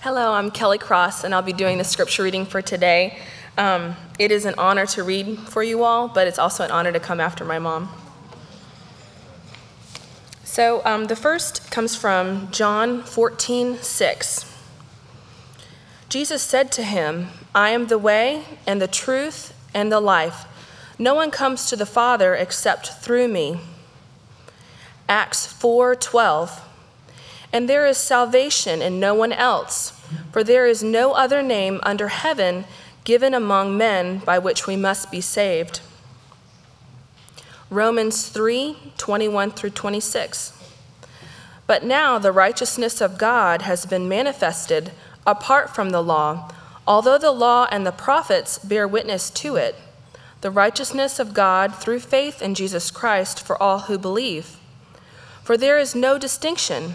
Hello, I'm Kelly Cross, and I'll be doing the scripture reading for today. Um, it is an honor to read for you all, but it's also an honor to come after my mom. So um, the first comes from John 14, 6. Jesus said to him, I am the way and the truth and the life. No one comes to the Father except through me. Acts 4, 12. And there is salvation in no one else, for there is no other name under heaven given among men by which we must be saved. Romans 3 21 through 26. But now the righteousness of God has been manifested apart from the law, although the law and the prophets bear witness to it. The righteousness of God through faith in Jesus Christ for all who believe. For there is no distinction.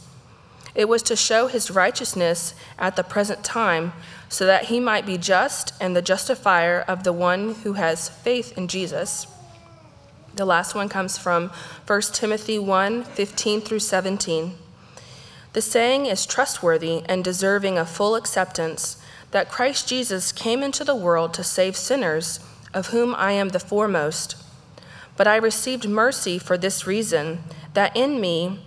It was to show his righteousness at the present time so that he might be just and the justifier of the one who has faith in Jesus. The last one comes from 1 Timothy 1 15 through 17. The saying is trustworthy and deserving of full acceptance that Christ Jesus came into the world to save sinners, of whom I am the foremost. But I received mercy for this reason, that in me,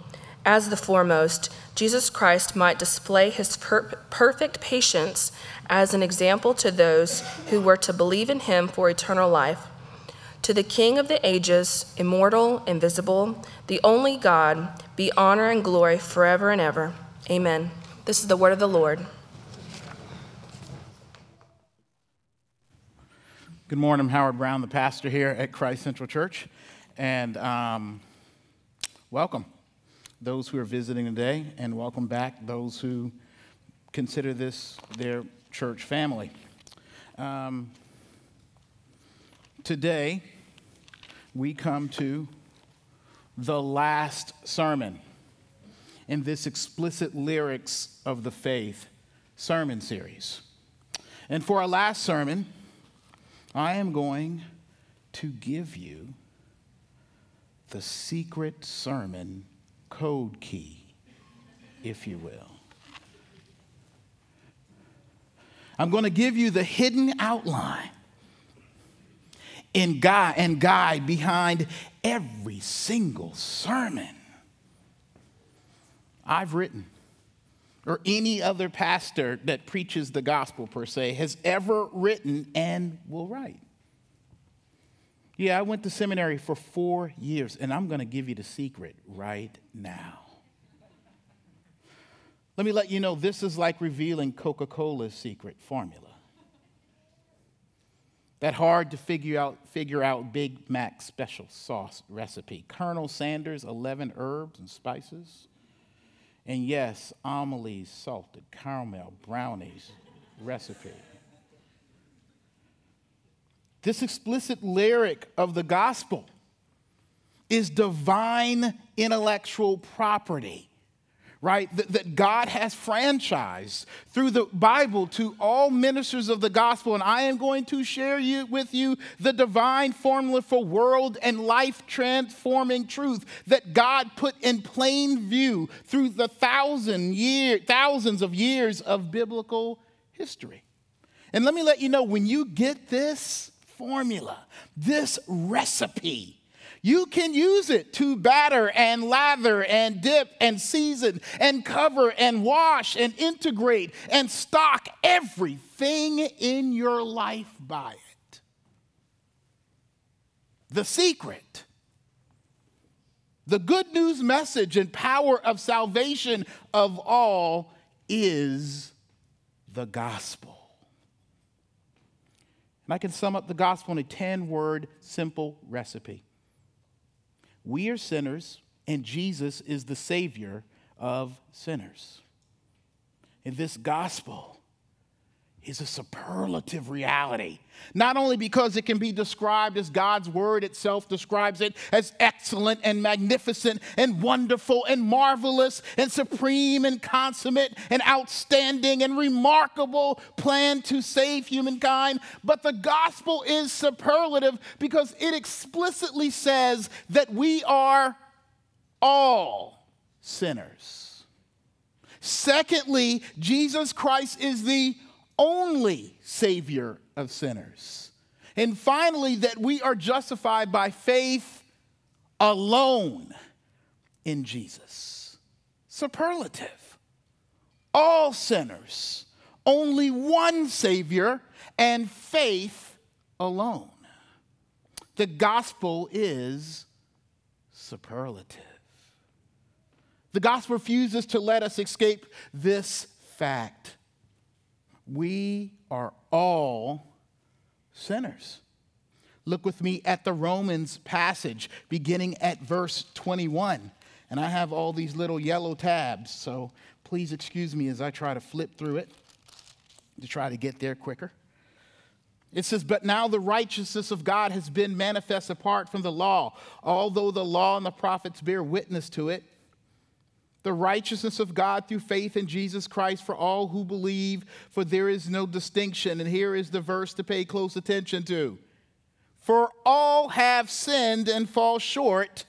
as the foremost, Jesus Christ might display his per- perfect patience as an example to those who were to believe in him for eternal life. To the King of the ages, immortal, invisible, the only God, be honor and glory forever and ever. Amen. This is the word of the Lord. Good morning. I'm Howard Brown, the pastor here at Christ Central Church. And um, welcome those who are visiting today, and welcome back those who consider this their church family. Um, today, we come to the last sermon in this explicit lyrics of the faith sermon series. And for our last sermon, I am going to give you the secret sermon code key, if you will. I'm going to give you the hidden outline in guide and guide behind every single sermon I've written or any other pastor that preaches the gospel per se has ever written and will write. Yeah, I went to seminary for four years, and I'm going to give you the secret right now. Let me let you know this is like revealing Coca Cola's secret formula. That hard to figure out, figure out Big Mac special sauce recipe. Colonel Sanders' 11 herbs and spices. And yes, Amelie's salted caramel brownies recipe. This explicit lyric of the gospel is divine intellectual property, right? That, that, God has franchised through the Bible to all ministers of the gospel. And I am going to share you, with you the divine formula for world and life transforming truth that God put in plain view through the thousand year, thousands of years of biblical history. And let me let you know when you get this, formula, this recipe. You can use it to batter and lather and dip and season and cover and wash and integrate and stock everything in your life by it. The secret, the good news message and power of salvation of all is the gospel. And I can sum up the gospel in a 10 word simple recipe. We are sinners, and Jesus is the Savior of sinners. In this gospel, is a superlative reality. Not only because it can be described as God's word itself describes it as excellent and magnificent and wonderful and marvelous and supreme and consummate and outstanding and remarkable plan to save humankind, but the gospel is superlative because it explicitly says that we are all sinners. Secondly, Jesus Christ is the only Savior of sinners. And finally, that we are justified by faith alone in Jesus. Superlative. All sinners, only one Savior, and faith alone. The gospel is superlative. The gospel refuses to let us escape this fact we are all sinners. Look with me at the Romans passage beginning at verse 21. And I have all these little yellow tabs, so please excuse me as I try to flip through it to try to get there quicker. It says, But now the righteousness of God has been manifest apart from the law, although the law and the prophets bear witness to it the righteousness of God through faith in Jesus Christ for all who believe, for there is no distinction. And here is the verse to pay close attention to. For all have sinned and fall short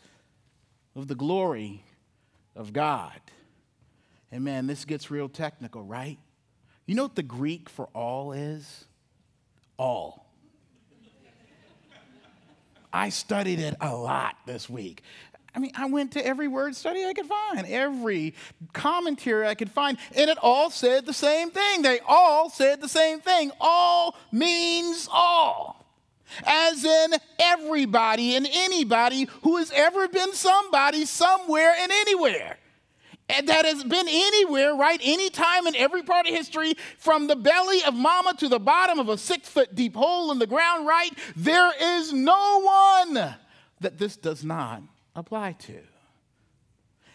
of the glory of God. And man, this gets real technical, right? You know what the Greek for all is? All. I studied it a lot this week. I mean, I went to every word study I could find, every commentary I could find, and it all said the same thing. They all said the same thing. All means all. As in everybody and anybody who has ever been somebody, somewhere, and anywhere. And that has been anywhere, right? Anytime in every part of history, from the belly of mama to the bottom of a six foot deep hole in the ground, right? There is no one that this does not apply to.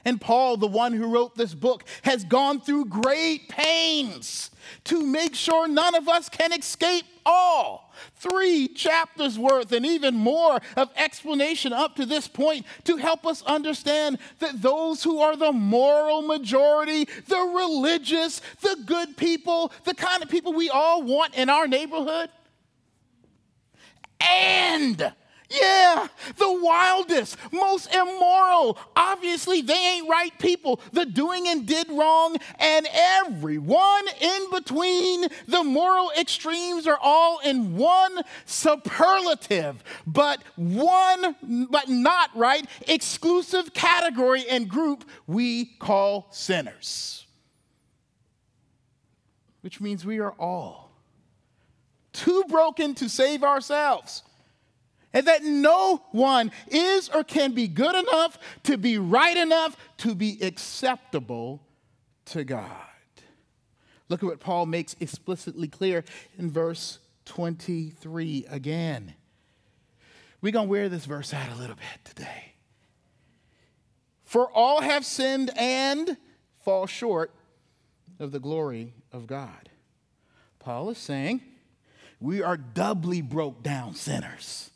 And Paul, the one who wrote this book, has gone through great pains to make sure none of us can escape all. Three chapters worth and even more of explanation up to this point to help us understand that those who are the moral majority, the religious, the good people, the kind of people we all want in our neighborhood, and yeah, the wildest, most immoral. Obviously, they ain't right people. The doing and did wrong, and everyone in between the moral extremes are all in one superlative, but one, but not right, exclusive category and group we call sinners. Which means we are all too broken to save ourselves and that no one is or can be good enough to be right enough to be acceptable to God. Look at what Paul makes explicitly clear in verse 23 again. We're going to wear this verse out a little bit today. For all have sinned and fall short of the glory of God. Paul is saying we are doubly broke down sinners.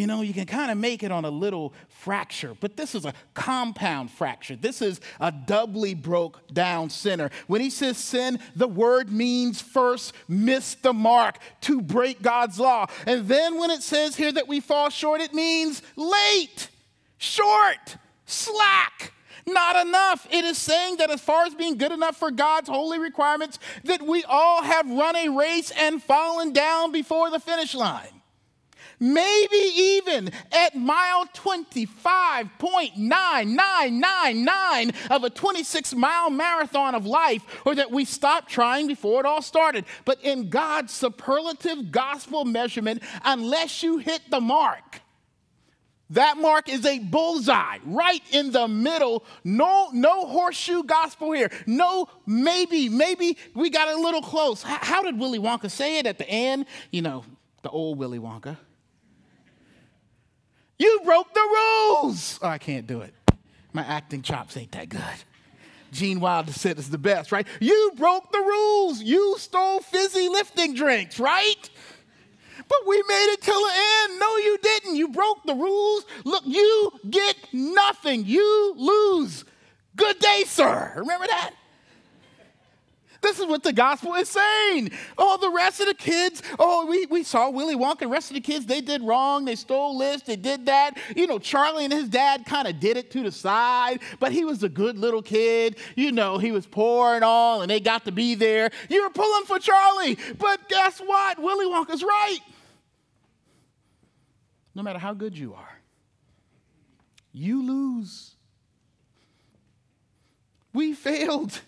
You know, you can kind of make it on a little fracture, but this is a compound fracture. This is a doubly broke down sinner. When he says sin, the word means first miss the mark, to break God's law. And then when it says here that we fall short, it means late, short, slack not enough. It is saying that as far as being good enough for God's holy requirements, that we all have run a race and fallen down before the finish line maybe even at mile 25.9999 of a 26 mile marathon of life, or that we stopped trying before it all started. But in God's superlative gospel measurement, unless you hit the mark, that mark is a bullseye right in the middle. No, no horseshoe gospel here. No, maybe, maybe we got a little close. How did Willy Wonka say it at the end? You know, the old Willy Wonka. You broke the rules. Oh, I can't do it. My acting chops ain't that good. Gene Wilder said it's the best, right? You broke the rules. You stole fizzy lifting drinks, right? But we made it till the end. No, you didn't. You broke the rules. Look, you get nothing. You lose. Good day, sir. Remember that? This is what the gospel is saying. Oh, the rest of the kids, oh, we, we saw Willy Wonka, the rest of the kids, they did wrong. They stole this, they did that. You know, Charlie and his dad kind of did it to the side, but he was a good little kid. You know, he was poor and all, and they got to be there. You were pulling for Charlie, but guess what? Willy Wonka's right. No matter how good you are, you lose. We failed.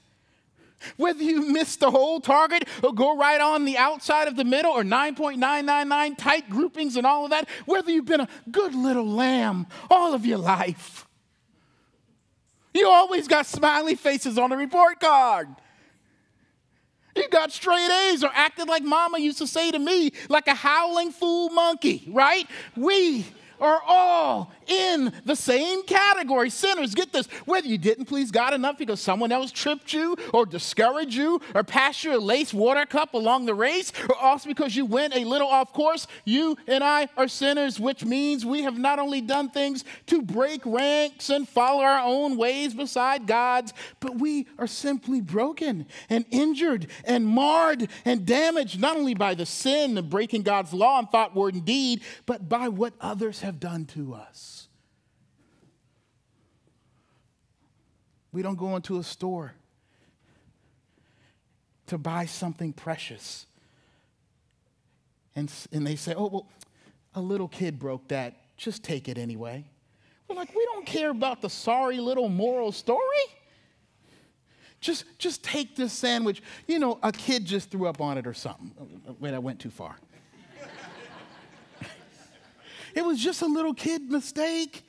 Whether you miss the whole target or go right on the outside of the middle or 9.999 tight groupings and all of that, whether you've been a good little lamb all of your life, you always got smiley faces on the report card. You got straight A's or acted like mama used to say to me, like a howling fool monkey, right? We are all in the same category. Sinners, get this. Whether you didn't please God enough because someone else tripped you or discouraged you or passed you a lace water cup along the race, or also because you went a little off course, you and I are sinners, which means we have not only done things to break ranks and follow our own ways beside God's, but we are simply broken and injured and marred and damaged, not only by the sin of breaking God's law in thought, word, and deed, but by what others have done to us. We don't go into a store to buy something precious. And, and they say, oh, well, a little kid broke that. Just take it anyway. We're like, we don't care about the sorry little moral story. Just, just take this sandwich. You know, a kid just threw up on it or something. Uh, Wait, I went too far. It was just a little kid mistake.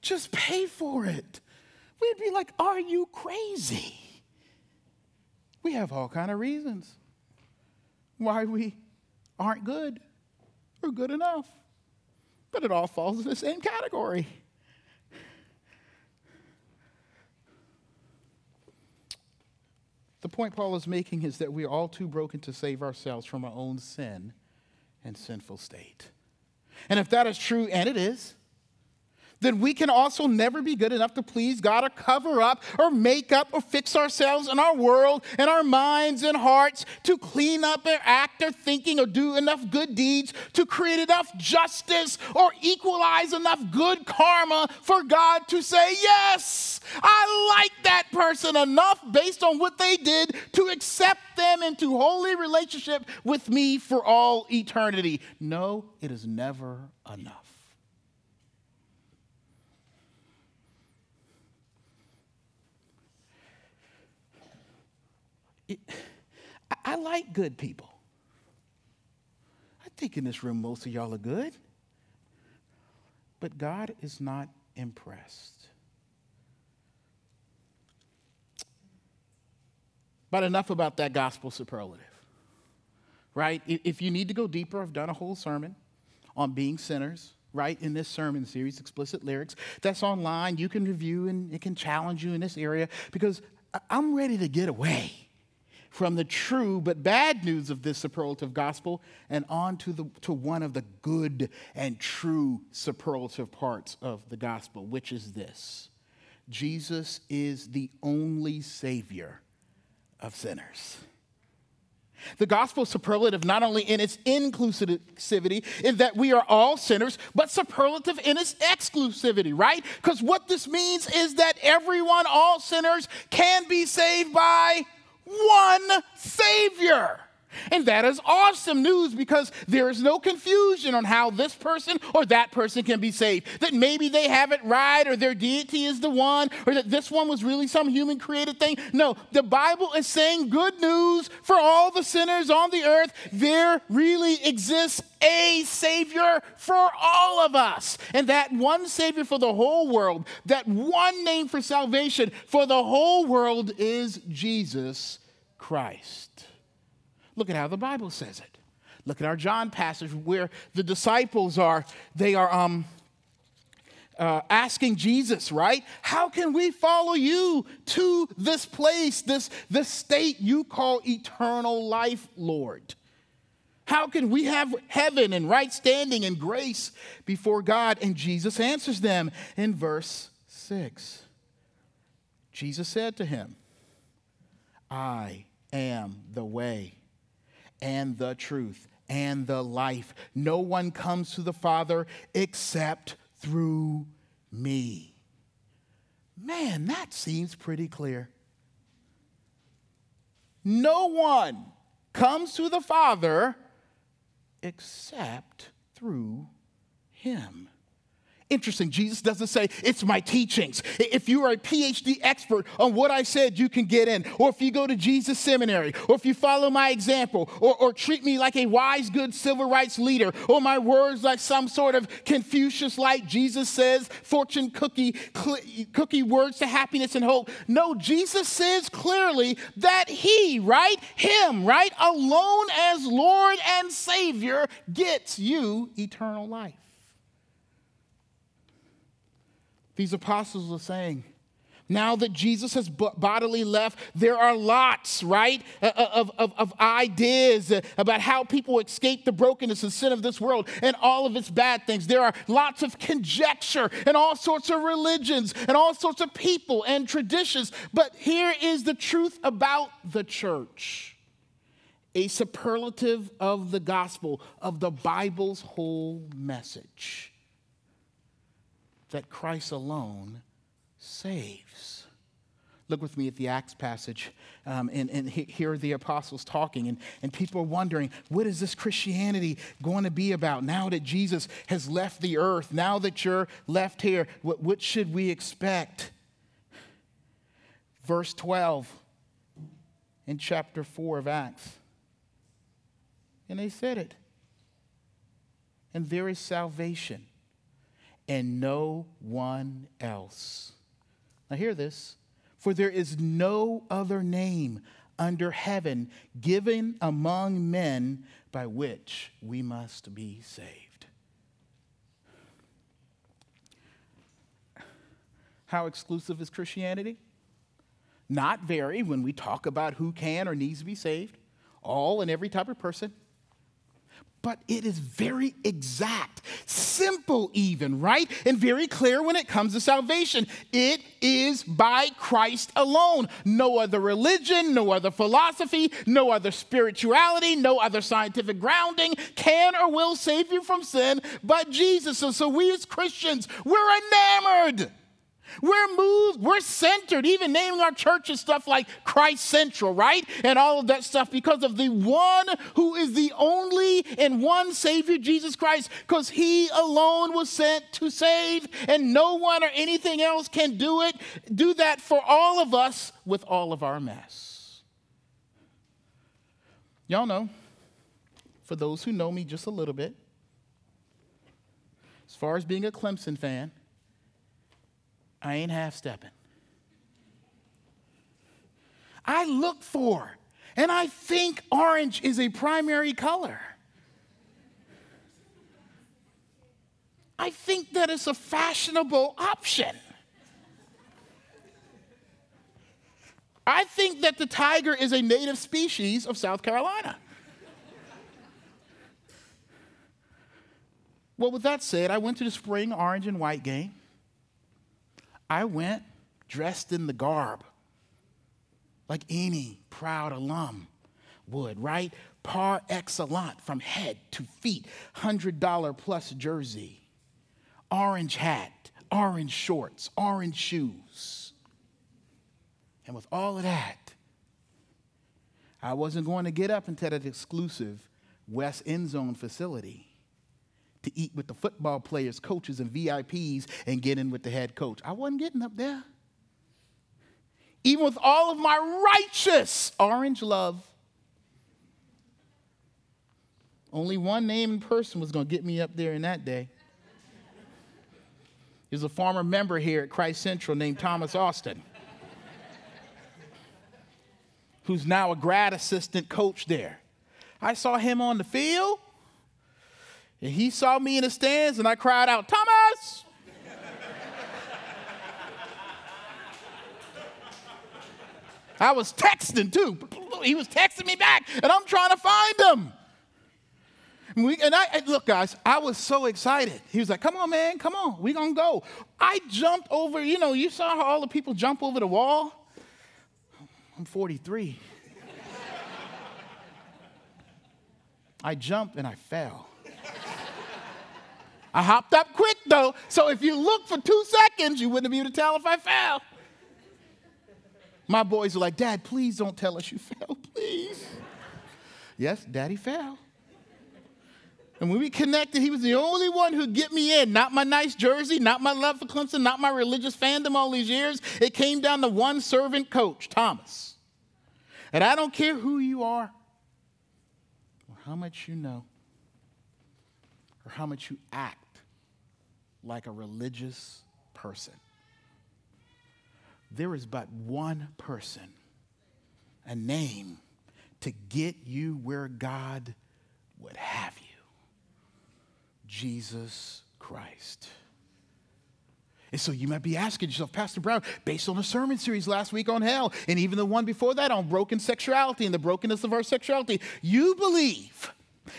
Just pay for it we'd be like, Are you crazy? We have all kind of reasons why we aren't good or good enough. But it all falls in the same category. The point Paul is making is that we are all too broken to save ourselves from our own sin and sinful state. And if that is true, and it is, then we can also never be good enough to please God or cover up or make up or fix ourselves and our world and our minds and hearts to clean up or act or thinking or do enough good deeds to create enough justice or equalize enough good karma for God to say, Yes, I like that person enough based on what they did to accept them into holy relationship with me for all eternity. No, it is never enough. I like good people. I think in this room most of y'all are good. But God is not impressed. But enough about that gospel superlative, right? If you need to go deeper, I've done a whole sermon on being sinners, right, in this sermon series, Explicit Lyrics. That's online. You can review and it can challenge you in this area because I'm ready to get away from the true but bad news of this superlative gospel and on to, the, to one of the good and true superlative parts of the gospel, which is this Jesus is the only Savior of sinners. The gospel superlative not only in its inclusivity, in that we are all sinners, but superlative in its exclusivity, right? Because what this means is that everyone, all sinners, can be saved by one Savior. And that is awesome news because there is no confusion on how this person or that person can be saved. That maybe they have it right or their deity is the one or that this one was really some human created thing. No, the Bible is saying good news for all the sinners on the earth. There really exists a Savior for all of us. And that one Savior for the whole world, that one name for salvation for the whole world is Jesus Christ. Look at how the Bible says it. Look at our John passage where the disciples are, they are, um, uh, asking Jesus, right? How can we follow you to this place, this, this state you call eternal life, Lord? How can we have heaven and right standing and grace before God? And Jesus answers them in verse 6. Jesus said to him, I am the way and the truth and the life. No one comes to the Father except through me. Man, that seems pretty clear. No one comes to the Father except through him. Interesting. Jesus doesn't say, it's my teachings. If you are a PhD expert on what I said, you can get in. Or if you go to Jesus Seminary, or if you follow my example, or, or treat me like a wise, good civil rights leader, or my words like some sort of Confucius like Jesus says, fortune cookie, cl- cookie words to happiness and hope. No, Jesus says clearly that He, right? Him, right? Alone as Lord and Savior gets you eternal life. These apostles are saying, now that Jesus has bodily left, there are lots, right, uh, uh, of, of, of ideas about how people escape the brokenness and sin of this world and all of its bad things. There are lots of conjecture and all sorts of religions and all sorts of people and traditions. But here is the truth about the church a superlative of the gospel, of the Bible's whole message that Christ alone saves. Look with me at the Acts passage, um, and, and here are the apostles talking, and, and people are wondering, what is this Christianity going to be about now that Jesus has left the earth, now that you're left here? What, what should we expect? Verse 12 in chapter 4 of Acts. And they said it. And there is salvation and no one else. Now, hear this. For there is no other name under heaven given among men by which we must be saved. How exclusive is Christianity? Not very when we talk about who can or needs to be saved, all and every type of person but it is very exact, simple, even, right? And very clear when it comes to salvation. It is by Christ alone. No other religion, no other philosophy, no other spirituality, no other scientific grounding can or will save you from sin but Jesus. So, so we as Christians, we're enamored we're moved, we're centered, even naming our churches stuff like Christ Central, right? And all of that stuff because of the one who is the only and one Savior, Jesus Christ, because He alone was sent to save, and no one or anything else can do it, do that for all of us with all of our mess. Y'all know, for those who know me just a little bit, as far as being a Clemson fan, I ain't half stepping. I look for, and I think orange is a primary color. I think that it's a fashionable option. I think that the tiger is a native species of South Carolina. well, with that said, I went to the spring orange and white game. I went dressed in the garb, like any proud alum would, right? Par excellence from head to feet, $100 plus jersey, orange hat, orange shorts, orange shoes. And with all of that, I wasn't going to get up into that exclusive West End Zone facility to eat with the football players, coaches, and VIPs and get in with the head coach. I wasn't getting up there. Even with all of my righteous orange love, only one name named person was going to get me up there in that day. There's a former member here at Christ Central named Thomas Austin, who's now a grad assistant coach there. I saw him on the field. And he saw me in the stands and I cried out, Thomas! I was texting too. He was texting me back and I'm trying to find him. And, we, and I, and look, guys, I was so excited. He was like, come on, man, come on, we're gonna go. I jumped over, you know, you saw how all the people jump over the wall? I'm 43. I jumped and I fell. I hopped up quick though, so if you look for two seconds, you wouldn't be able to tell if I fell. My boys were like, Dad, please don't tell us you fell, please. yes, Daddy fell. And when we connected, he was the only one who'd get me in. Not my nice jersey, not my love for Clemson, not my religious fandom all these years. It came down to one servant coach, Thomas. And I don't care who you are, or how much you know, or how much you act like a religious person. There is but one person, a name, to get you where God would have you Jesus Christ. And so you might be asking yourself, Pastor Brown, based on the sermon series last week on hell, and even the one before that on broken sexuality and the brokenness of our sexuality, you believe.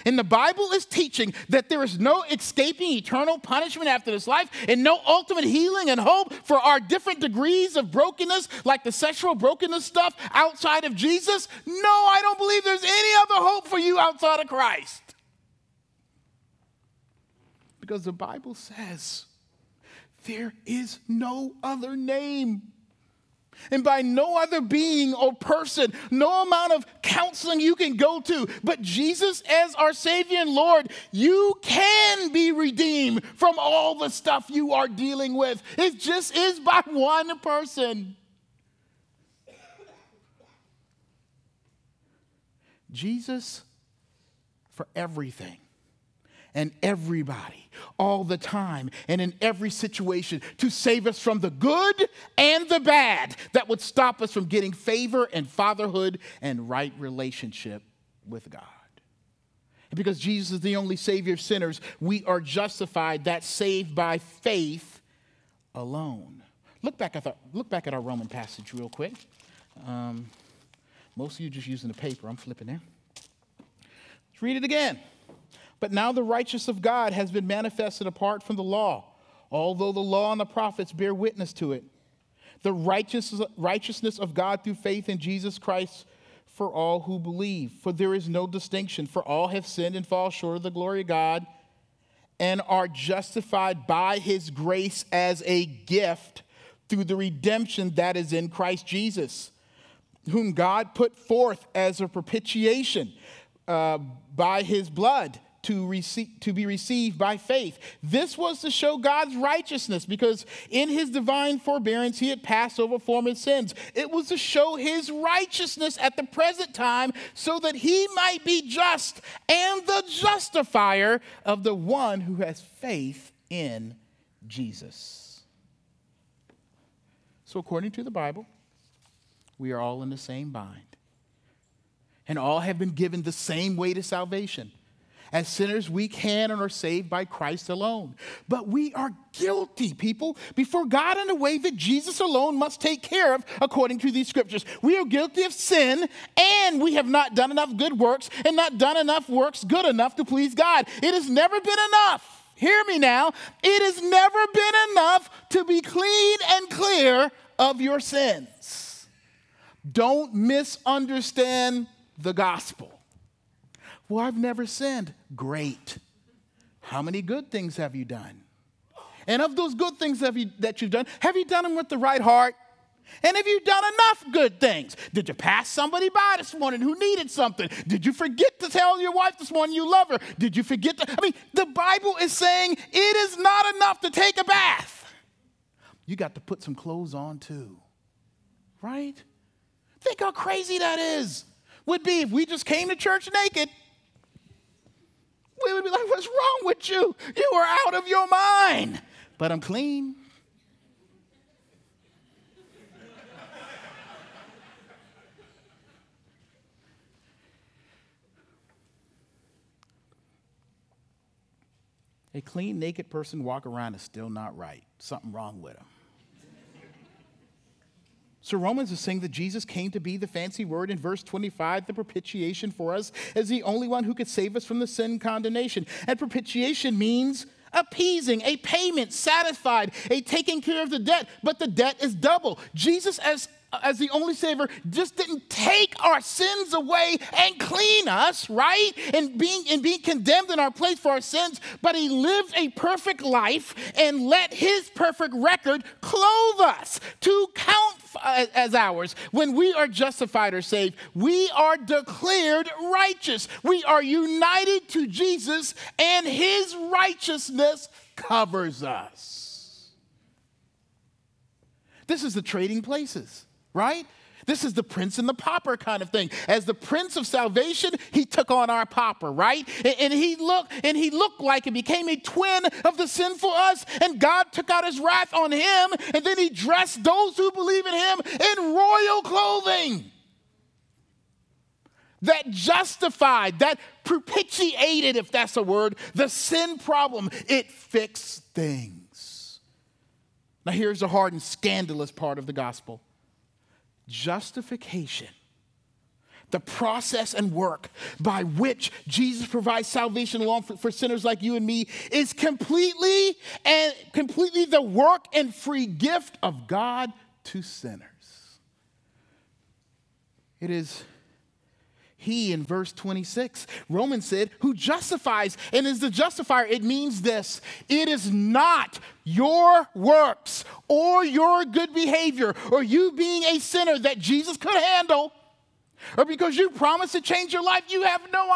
And the Bible is teaching that there is no escaping eternal punishment after this life and no ultimate healing and hope for our different degrees of brokenness, like the sexual brokenness stuff outside of Jesus. No, I don't believe there's any other hope for you outside of Christ. Because the Bible says there is no other name. And by no other being or person, no amount of counseling you can go to, but Jesus as our Savior and Lord, you can be redeemed from all the stuff you are dealing with. It just is by one person. Jesus for everything and everybody, all the time, and in every situation to save us from the good and the bad that would stop us from getting favor and fatherhood and right relationship with God. Because Jesus is the only Savior of sinners, we are justified, that saved by faith alone. Look back at, the, look back at our Roman passage real quick. Um, most of you just using the paper. I'm flipping there. Let's read it again. But now the righteousness of God has been manifested apart from the law, although the law and the prophets bear witness to it. The righteousness of God through faith in Jesus Christ for all who believe. For there is no distinction, for all have sinned and fall short of the glory of God and are justified by his grace as a gift through the redemption that is in Christ Jesus, whom God put forth as a propitiation uh, by his blood to, receive, to be received by faith. This was to show God's righteousness because in his divine forbearance he had passed over former sins. It was to show his righteousness at the present time so that he might be just and the justifier of the one who has faith in Jesus. So, according to the Bible, we are all in the same bind. And all have been given the same way to salvation. As sinners, we can and are saved by Christ alone. But we are guilty, people, before God in a way that Jesus alone must take care of according to these scriptures. We are guilty of sin, and we have not done enough good works and not done enough works good enough to please God. It has never been enough. Hear me now. It has never been enough to be clean and clear of your sins. Don't misunderstand the gospel. Well, I've never sinned. Great. How many good things have you done? And of those good things have you, that you've done, have you done them with the right heart? And have you done enough good things? Did you pass somebody by this morning who needed something? Did you forget to tell your wife this morning you love her? Did you forget to? I mean, the Bible is saying it is not enough to take a bath. You got to put some clothes on too, right? Think how crazy that is. Would be if we just came to church naked we would be like, What's wrong with you? You are out of your mind. But I'm clean. A clean, naked person walk around is still not right. Something wrong with them. So Romans is saying that Jesus came to be the fancy word in verse 25, the propitiation for us, as the only one who could save us from the sin condemnation. And propitiation means appeasing, a payment, satisfied, a taking care of the debt, but the debt is double. Jesus, as as the only Savior, just didn't take our sins away and clean us, right? And being, and being condemned in our place for our sins, but He lived a perfect life and let His perfect record clothe us to count uh, as ours. When we are justified or saved, we are declared righteous. We are united to Jesus, and His righteousness covers us. This is the trading places right? This is the prince and the pauper kind of thing. As the prince of salvation, he took on our pauper, right? And, and, he looked and he looked like and became a twin of the sinful us, and God took out his wrath on him, and then he dressed those who believe in him in royal clothing. That justified, that propitiated, if that's a word, the sin problem. It fixed things. Now, here's the hard and scandalous part of the gospel justification, the process and work by which Jesus provides salvation along for, for, sinners like you and me, is completely and completely the work and free gift of God to sinners. It is he in verse 26. Romans said, who justifies and is the justifier. It means this it is not your works or your good behavior or you being a sinner that Jesus could handle. Or because you promised to change your life, you have no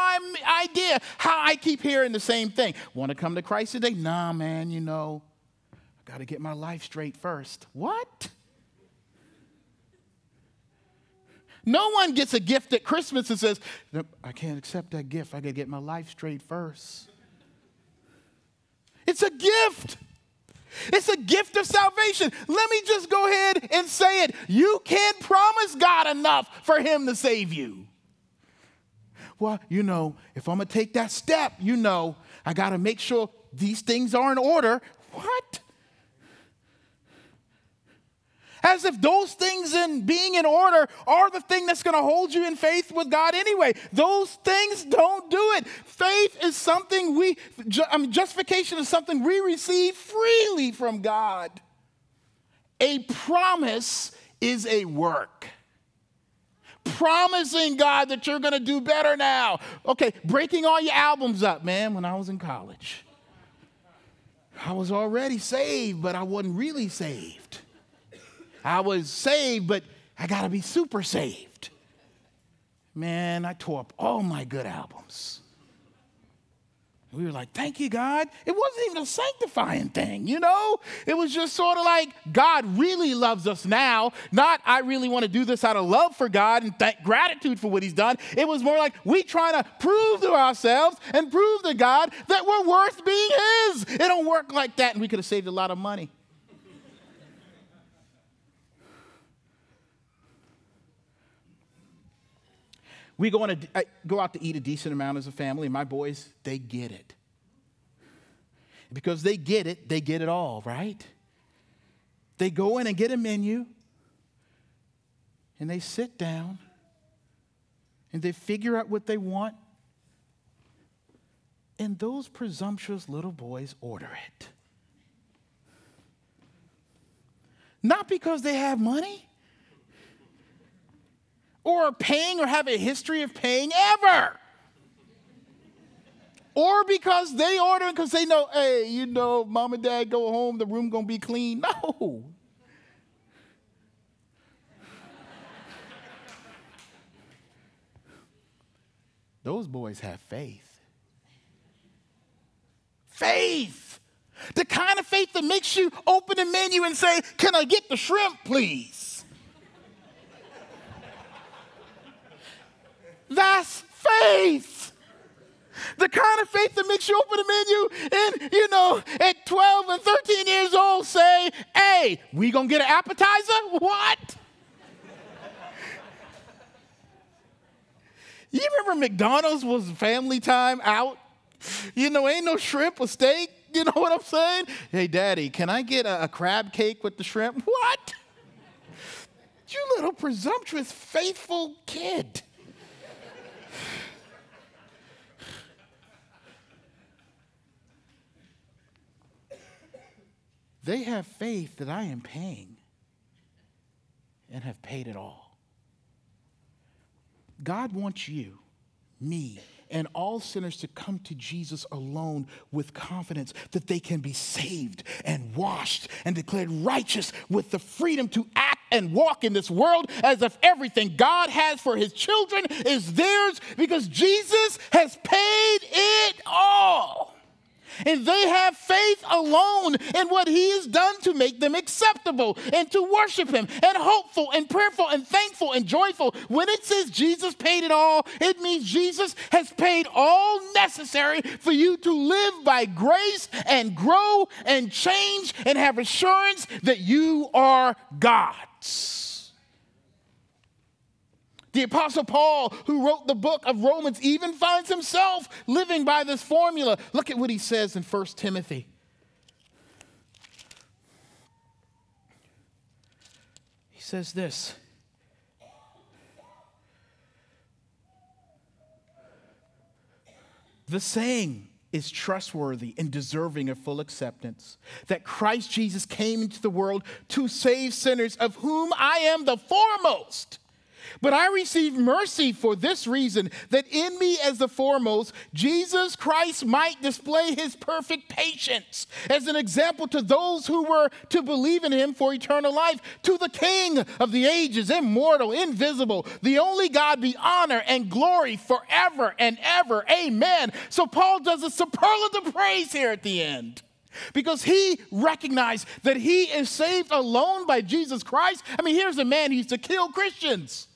idea how I keep hearing the same thing. Want to come to Christ today? Nah, man, you know, I got to get my life straight first. What? No one gets a gift at Christmas and says, I can't accept that gift. I got to get my life straight first. It's a gift. It's a gift of salvation. Let me just go ahead and say it. You can't promise God enough for Him to save you. Well, you know, if I'm going to take that step, you know, I got to make sure these things are in order. What? As if those things in being in order are the thing that's going to hold you in faith with God anyway. Those things don't do it. Faith is something we, I mean, justification is something we receive freely from God. A promise is a work promising God that you're going to do better now. Okay, breaking all your albums up, man, when I was in college. I was already saved, but I wasn't really saved. I was saved, but I got to be super saved. Man, I tore up all my good albums. We were like, thank you, God. It wasn't even a sanctifying thing, you know? It was just sort of like, God really loves us now, not I really want to do this out of love for God and th- gratitude for what He's done. It was more like we trying to prove to ourselves and prove to God that we're worth being His. It don't work like that, and we could have saved a lot of money. We go, on I go out to eat a decent amount as a family, and my boys, they get it. Because they get it, they get it all, right? They go in and get a menu, and they sit down, and they figure out what they want, and those presumptuous little boys order it. Not because they have money, or paying or have a history of paying ever. Or because they order because they know, hey, you know, mom and dad go home, the room gonna be clean. No. Those boys have faith. Faith. The kind of faith that makes you open the menu and say, Can I get the shrimp, please? That's faith. The kind of faith that makes you open a menu and, you know, at 12 and 13 years old say, hey, we gonna get an appetizer? What? you remember McDonald's was family time out? You know, ain't no shrimp or steak. You know what I'm saying? Hey, daddy, can I get a, a crab cake with the shrimp? What? You little presumptuous, faithful kid. They have faith that I am paying and have paid it all. God wants you, me, and all sinners to come to Jesus alone with confidence that they can be saved and washed and declared righteous with the freedom to act and walk in this world as if everything God has for his children is theirs because Jesus has paid it all. And they have faith alone in what he has done to make them acceptable and to worship him and hopeful and prayerful and thankful and joyful. When it says Jesus paid it all, it means Jesus has paid all necessary for you to live by grace and grow and change and have assurance that you are God's. The Apostle Paul, who wrote the book of Romans, even finds himself living by this formula. Look at what he says in 1 Timothy. He says this. The saying is trustworthy and deserving of full acceptance that Christ Jesus came into the world to save sinners, of whom I am the foremost. But I received mercy for this reason that in me, as the foremost, Jesus Christ might display his perfect patience as an example to those who were to believe in him for eternal life. To the King of the ages, immortal, invisible, the only God be honor and glory forever and ever. Amen. So Paul does a superlative praise here at the end because he recognized that he is saved alone by Jesus Christ. I mean, here's a man who used to kill Christians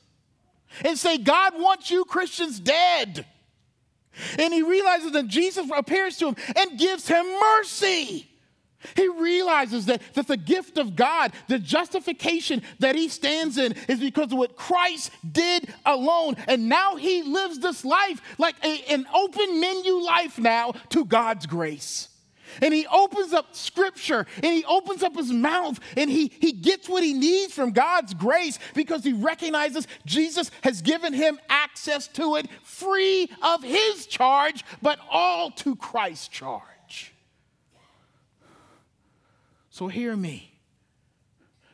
and say, God wants you Christians dead. And he realizes that Jesus appears to him and gives him mercy. He realizes that, that the gift of God, the justification that he stands in, is because of what Christ did alone. And now he lives this life like a, an open menu life now to God's grace. And he opens up scripture and he opens up his mouth and he, he gets what he needs from God's grace because he recognizes Jesus has given him access to it free of his charge, but all to Christ's charge. So hear me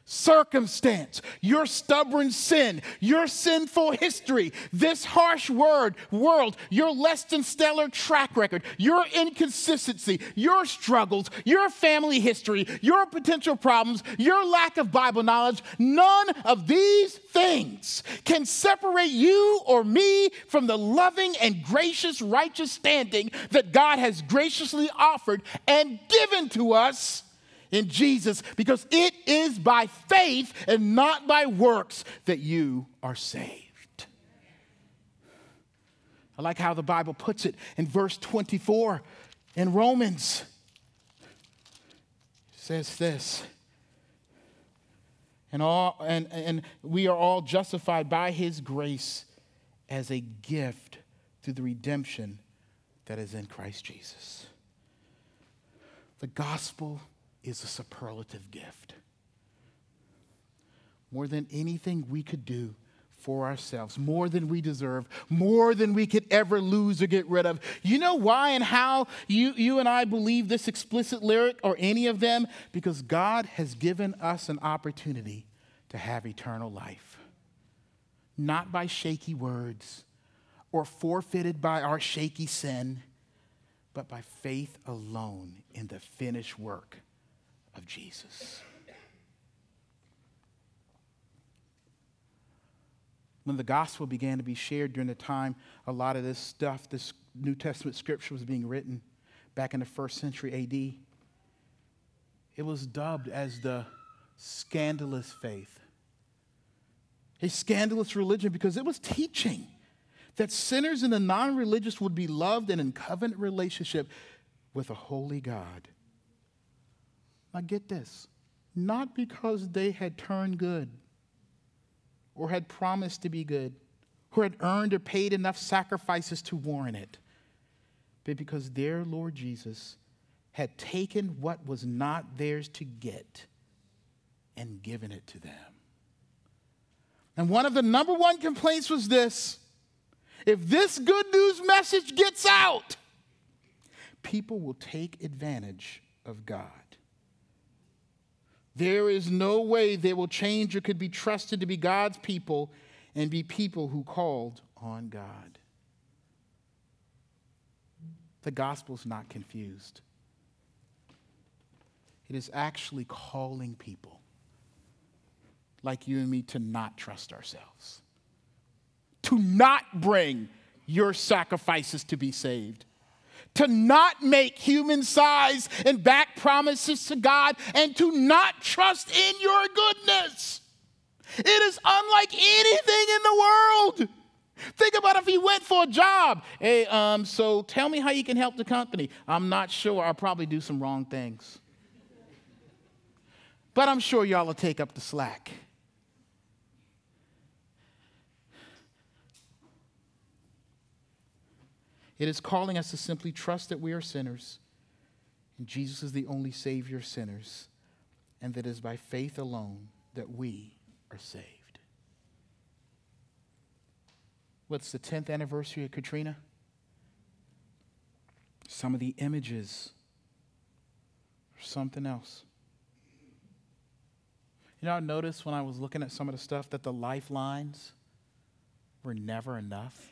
circumstance, your stubborn sin, your sinful history, this harsh word, world, your less than stellar track record, your inconsistency, your struggles, your family history, your potential problems, your lack of Bible knowledge, none of these things can separate you or me from the loving and gracious, righteous standing that God has graciously offered and given to us in Jesus because it is by faith and not by works that you are saved. I like how the Bible puts it in verse 24 in Romans. Says this. And, all, and, and we are all justified by his grace as a gift through the redemption that is in Christ Jesus. The gospel is a superlative gift. More than anything we could do for ourselves, more than we deserve, more than we could ever lose or get rid of. You know why and how you, you and I believe this explicit lyric or any of them? Because God has given us an opportunity to have eternal life. Not by shaky words or forfeited by our shaky sin, but by faith alone in the finished work of Jesus. When the gospel began to be shared during the time a lot of this stuff, this New Testament scripture was being written back in the first century AD, it was dubbed as the scandalous faith. A scandalous religion because it was teaching that sinners and the non religious would be loved and in covenant relationship with a holy God. Now, get this not because they had turned good or had promised to be good or had earned or paid enough sacrifices to warrant it, but because their Lord Jesus had taken what was not theirs to get and given it to them. And one of the number one complaints was this if this good news message gets out, people will take advantage of God. There is no way they will change or could be trusted to be God's people and be people who called on God. The gospel is not confused. It is actually calling people like you and me to not trust ourselves, to not bring your sacrifices to be saved, to not make human size and back promises to God, and to not trust in your goodness. It is unlike anything in the world. Think about if he went for a job. Hey, um, so tell me how you can help the company. I'm not sure. I'll probably do some wrong things. But I'm sure y'all will take up the slack. It is calling us to simply trust that we are sinners and Jesus is the only Savior of sinners, and that it is by faith alone that we are saved. What's the 10th anniversary of Katrina? Some of the images or something else. You know, I noticed when I was looking at some of the stuff that the lifelines were never enough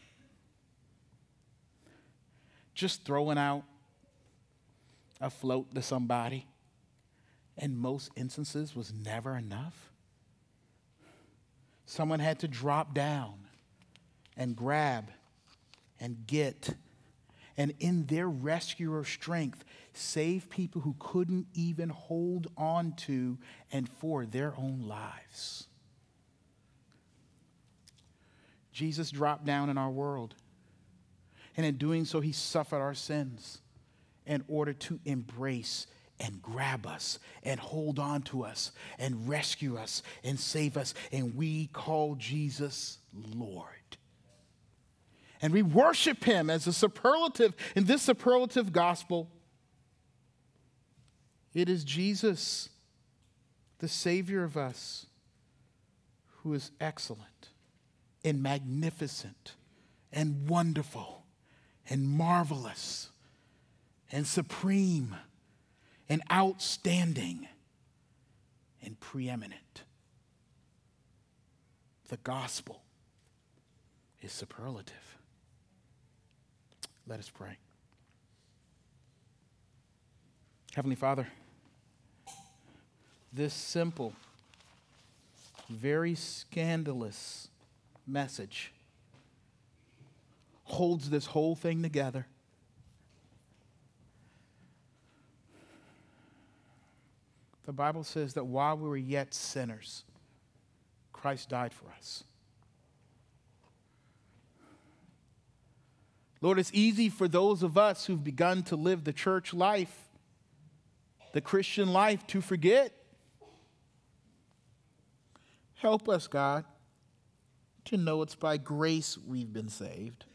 just throwing out a float to somebody in most instances was never enough. Someone had to drop down and grab and get, and in their rescuer strength, save people who couldn't even hold on to and for their own lives. Jesus dropped down in our world. And in doing so, he suffered our sins in order to embrace and grab us and hold on to us and rescue us and save us. And we call Jesus Lord. And we worship him as a superlative in this superlative gospel. It is Jesus, the Savior of us, who is excellent and magnificent and wonderful and marvelous and supreme and outstanding and preeminent. The gospel is superlative. Let us pray. Heavenly Father, this simple, very scandalous message holds this whole thing together. The Bible says that while we were yet sinners, Christ died for us. Lord, it's easy for those of us who've begun to live the church life, the Christian life, to forget. Help us, God, to know it's by grace we've been saved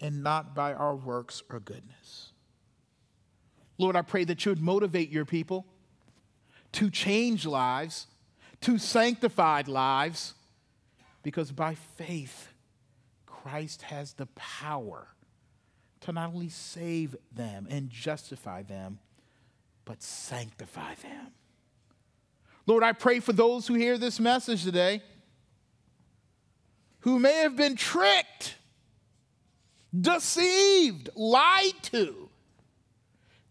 and not by our works or goodness. Lord, I pray that you would motivate your people to change lives, to sanctified lives, because by faith, Christ has the power to not only save them and justify them, but sanctify them. Lord, I pray for those who hear this message today who may have been tricked deceived, lied to,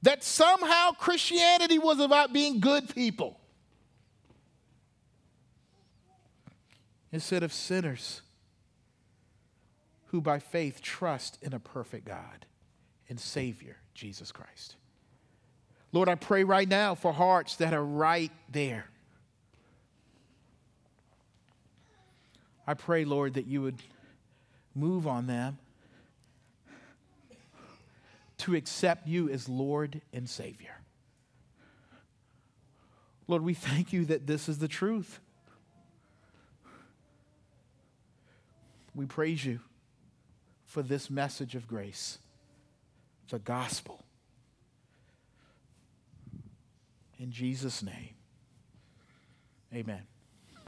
that somehow Christianity was about being good people instead of sinners who by faith trust in a perfect God and Savior, Jesus Christ. Lord, I pray right now for hearts that are right there. I pray, Lord, that you would move on them to accept you as Lord and Savior. Lord, we thank you that this is the truth. We praise you for this message of grace, the gospel. In Jesus' name, amen.